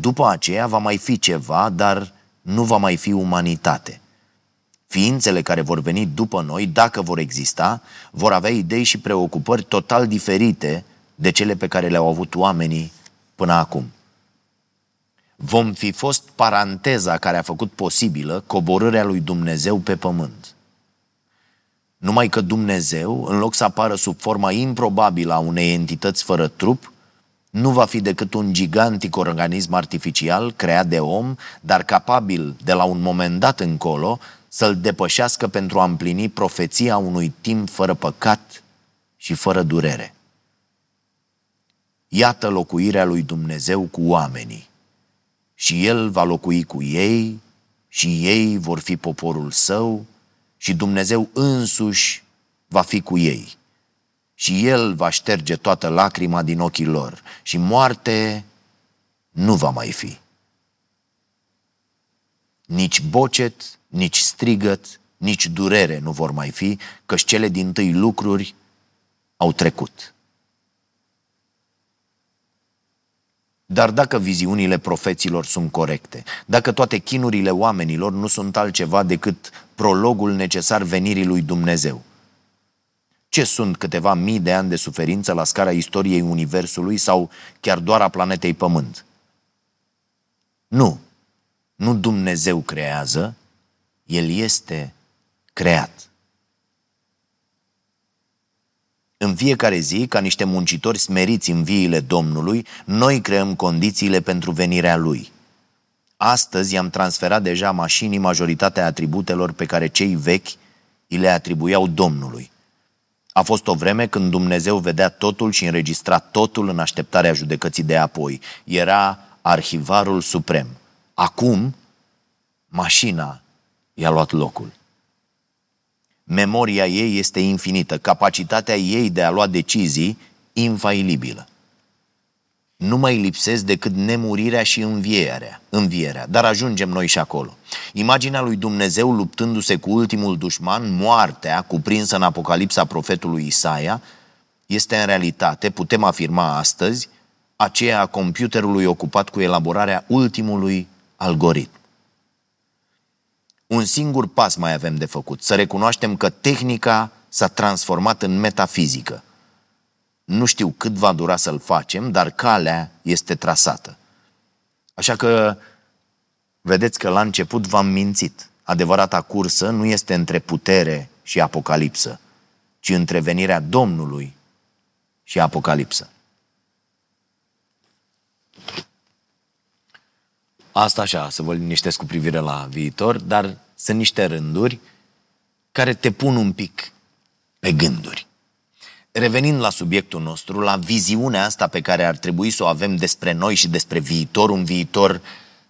După aceea va mai fi ceva, dar nu va mai fi umanitate. Ființele care vor veni după noi, dacă vor exista, vor avea idei și preocupări total diferite de cele pe care le-au avut oamenii până acum. Vom fi fost paranteza care a făcut posibilă coborârea lui Dumnezeu pe pământ. Numai că Dumnezeu, în loc să apară sub forma improbabilă a unei entități fără trup, nu va fi decât un gigantic organism artificial creat de om, dar capabil de la un moment dat încolo să-l depășească pentru a împlini profeția unui timp fără păcat și fără durere. Iată locuirea lui Dumnezeu cu oamenii. Și El va locui cu ei și ei vor fi poporul său și Dumnezeu însuși va fi cu ei. Și El va șterge toată lacrima din ochii lor și moarte nu va mai fi. Nici bocet, nici strigăt, nici durere nu vor mai fi, căci cele din tâi lucruri au trecut. Dar dacă viziunile profeților sunt corecte, dacă toate chinurile oamenilor nu sunt altceva decât prologul necesar venirii lui Dumnezeu, ce sunt câteva mii de ani de suferință la scara istoriei Universului sau chiar doar a planetei Pământ? Nu. Nu Dumnezeu creează, El este creat. În fiecare zi, ca niște muncitori smeriți în viile Domnului, noi creăm condițiile pentru venirea Lui. Astăzi i-am transferat deja mașinii majoritatea atributelor pe care cei vechi îi le atribuiau Domnului. A fost o vreme când Dumnezeu vedea totul și înregistra totul în așteptarea judecății de apoi. Era arhivarul suprem. Acum, mașina i-a luat locul. Memoria ei este infinită, capacitatea ei de a lua decizii infailibilă. Nu mai lipsesc decât nemurirea și învierea, învierea, dar ajungem noi și acolo. Imaginea lui Dumnezeu luptându-se cu ultimul dușman, moartea, cuprinsă în Apocalipsa profetului Isaia, este în realitate, putem afirma astăzi, aceea a computerului ocupat cu elaborarea ultimului algoritm. Un singur pas mai avem de făcut, să recunoaștem că tehnica s-a transformat în metafizică. Nu știu cât va dura să-l facem, dar calea este trasată. Așa că, vedeți că la început v-am mințit. Adevărata cursă nu este între putere și apocalipsă, ci între venirea Domnului și apocalipsă. Asta așa, să vă liniștesc cu privire la viitor, dar sunt niște rânduri care te pun un pic pe gânduri. Revenind la subiectul nostru, la viziunea asta pe care ar trebui să o avem despre noi și despre viitor, un viitor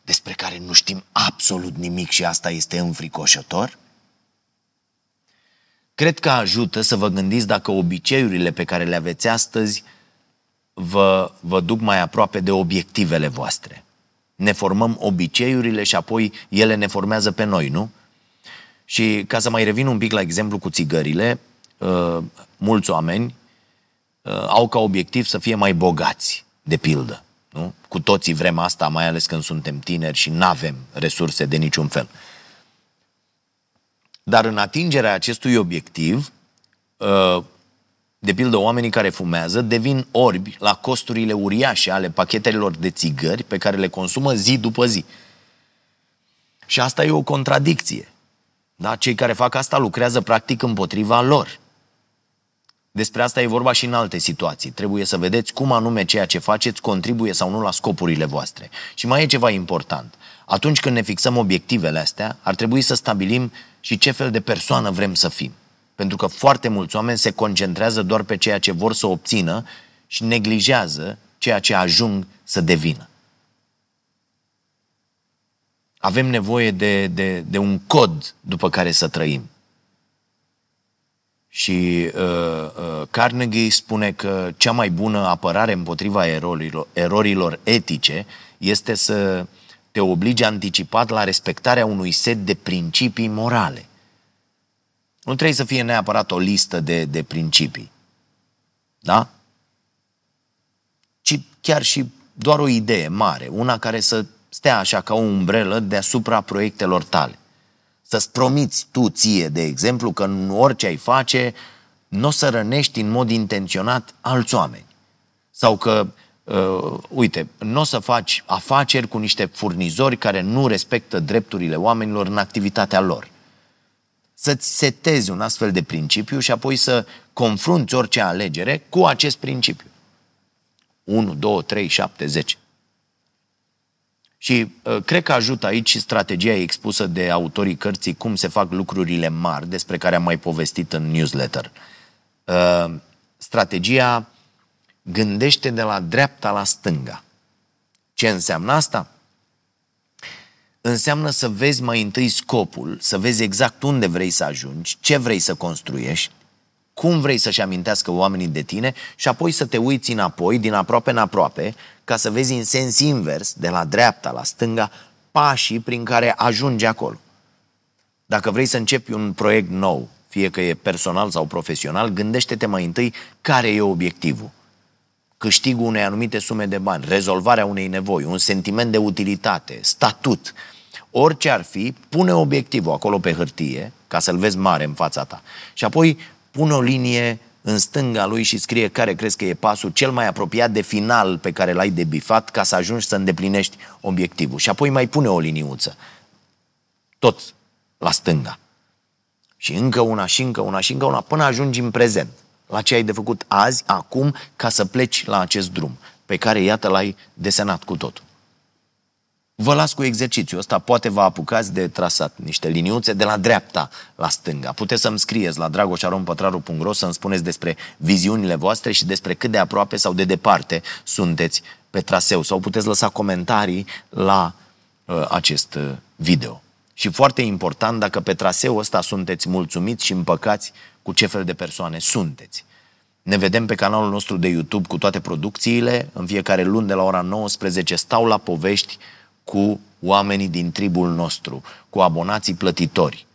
despre care nu știm absolut nimic și asta este înfricoșător, cred că ajută să vă gândiți dacă obiceiurile pe care le aveți astăzi vă, vă duc mai aproape de obiectivele voastre. Ne formăm obiceiurile și apoi ele ne formează pe noi, nu? Și ca să mai revin un pic la exemplu cu țigările, uh, mulți oameni uh, au ca obiectiv să fie mai bogați, de pildă. Nu? Cu toții vrem asta, mai ales când suntem tineri și nu avem resurse de niciun fel. Dar în atingerea acestui obiectiv, uh, de pildă, oamenii care fumează devin orbi la costurile uriașe ale pachetelor de țigări pe care le consumă zi după zi. Și asta e o contradicție. Da? Cei care fac asta lucrează practic împotriva lor. Despre asta e vorba și în alte situații. Trebuie să vedeți cum anume ceea ce faceți contribuie sau nu la scopurile voastre. Și mai e ceva important. Atunci când ne fixăm obiectivele astea, ar trebui să stabilim și ce fel de persoană vrem să fim. Pentru că foarte mulți oameni se concentrează doar pe ceea ce vor să obțină și neglijează ceea ce ajung să devină. Avem nevoie de, de, de un cod după care să trăim. Și uh, uh, Carnegie spune că cea mai bună apărare împotriva erorilor, erorilor etice este să te oblige anticipat la respectarea unui set de principii morale. Nu trebuie să fie neapărat o listă de, de principii. Da? Ci chiar și doar o idee mare, una care să stea așa ca o umbrelă deasupra proiectelor tale. Să-ți promiți tu ție, de exemplu, că în orice ai face, nu o să rănești în mod intenționat alți oameni. Sau că, uh, uite, nu o să faci afaceri cu niște furnizori care nu respectă drepturile oamenilor în activitatea lor. Să-ți setezi un astfel de principiu și apoi să confrunți orice alegere cu acest principiu. 1, 2, 3, 7, 10. Și uh, cred că ajută aici și strategia expusă de autorii cărții Cum se fac lucrurile mari, despre care am mai povestit în newsletter. Uh, strategia gândește de la dreapta la stânga. Ce înseamnă asta? Înseamnă să vezi mai întâi scopul, să vezi exact unde vrei să ajungi, ce vrei să construiești, cum vrei să-și amintească oamenii de tine și apoi să te uiți înapoi, din aproape în aproape, ca să vezi în sens invers, de la dreapta la stânga, pașii prin care ajungi acolo. Dacă vrei să începi un proiect nou, fie că e personal sau profesional, gândește-te mai întâi care e obiectivul. Câștigul unei anumite sume de bani, rezolvarea unei nevoi, un sentiment de utilitate, statut, orice ar fi, pune obiectivul acolo pe hârtie, ca să-l vezi mare în fața ta. Și apoi pune o linie în stânga lui și scrie care crezi că e pasul cel mai apropiat de final pe care l-ai de bifat ca să ajungi să îndeplinești obiectivul. Și apoi mai pune o liniuță. Tot la stânga. Și încă una, și încă una, și încă una, până ajungi în prezent. La ce ai de făcut azi, acum, ca să pleci la acest drum, pe care, iată, l-ai desenat cu totul. Vă las cu exercițiul ăsta, poate vă apucați de trasat niște liniuțe de la dreapta la stânga. Puteți să-mi scrieți la dragoșarompătraru.ro să-mi spuneți despre viziunile voastre și despre cât de aproape sau de departe sunteți pe traseu. Sau puteți lăsa comentarii la uh, acest uh, video. Și foarte important, dacă pe traseul ăsta sunteți mulțumiți și împăcați cu ce fel de persoane sunteți. Ne vedem pe canalul nostru de YouTube cu toate producțiile. În fiecare luni de la ora 19 stau la povești cu oamenii din tribul nostru, cu abonații plătitori,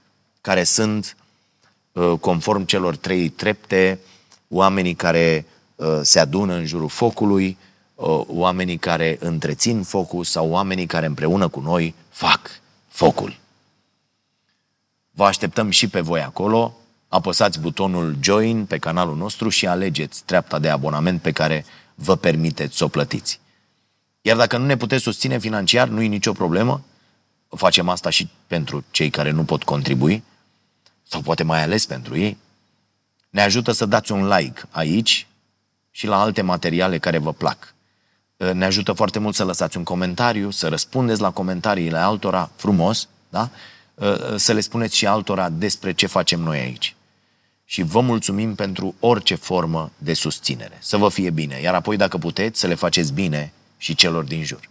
care sunt, uh, conform celor trei trepte, oamenii care uh, se adună în jurul focului, uh, oamenii care întrețin focul sau oamenii care împreună cu noi fac focul. Vă așteptăm și pe voi acolo. Apăsați butonul Join pe canalul nostru și alegeți treapta de abonament pe care vă permiteți să o plătiți. Iar dacă nu ne puteți susține financiar, nu e nicio problemă. Facem asta și pentru cei care nu pot contribui, sau poate mai ales pentru ei. Ne ajută să dați un like aici și la alte materiale care vă plac. Ne ajută foarte mult să lăsați un comentariu, să răspundeți la comentariile altora frumos, da? să le spuneți și altora despre ce facem noi aici. Și vă mulțumim pentru orice formă de susținere. Să vă fie bine. Iar apoi, dacă puteți, să le faceți bine și celor din jur.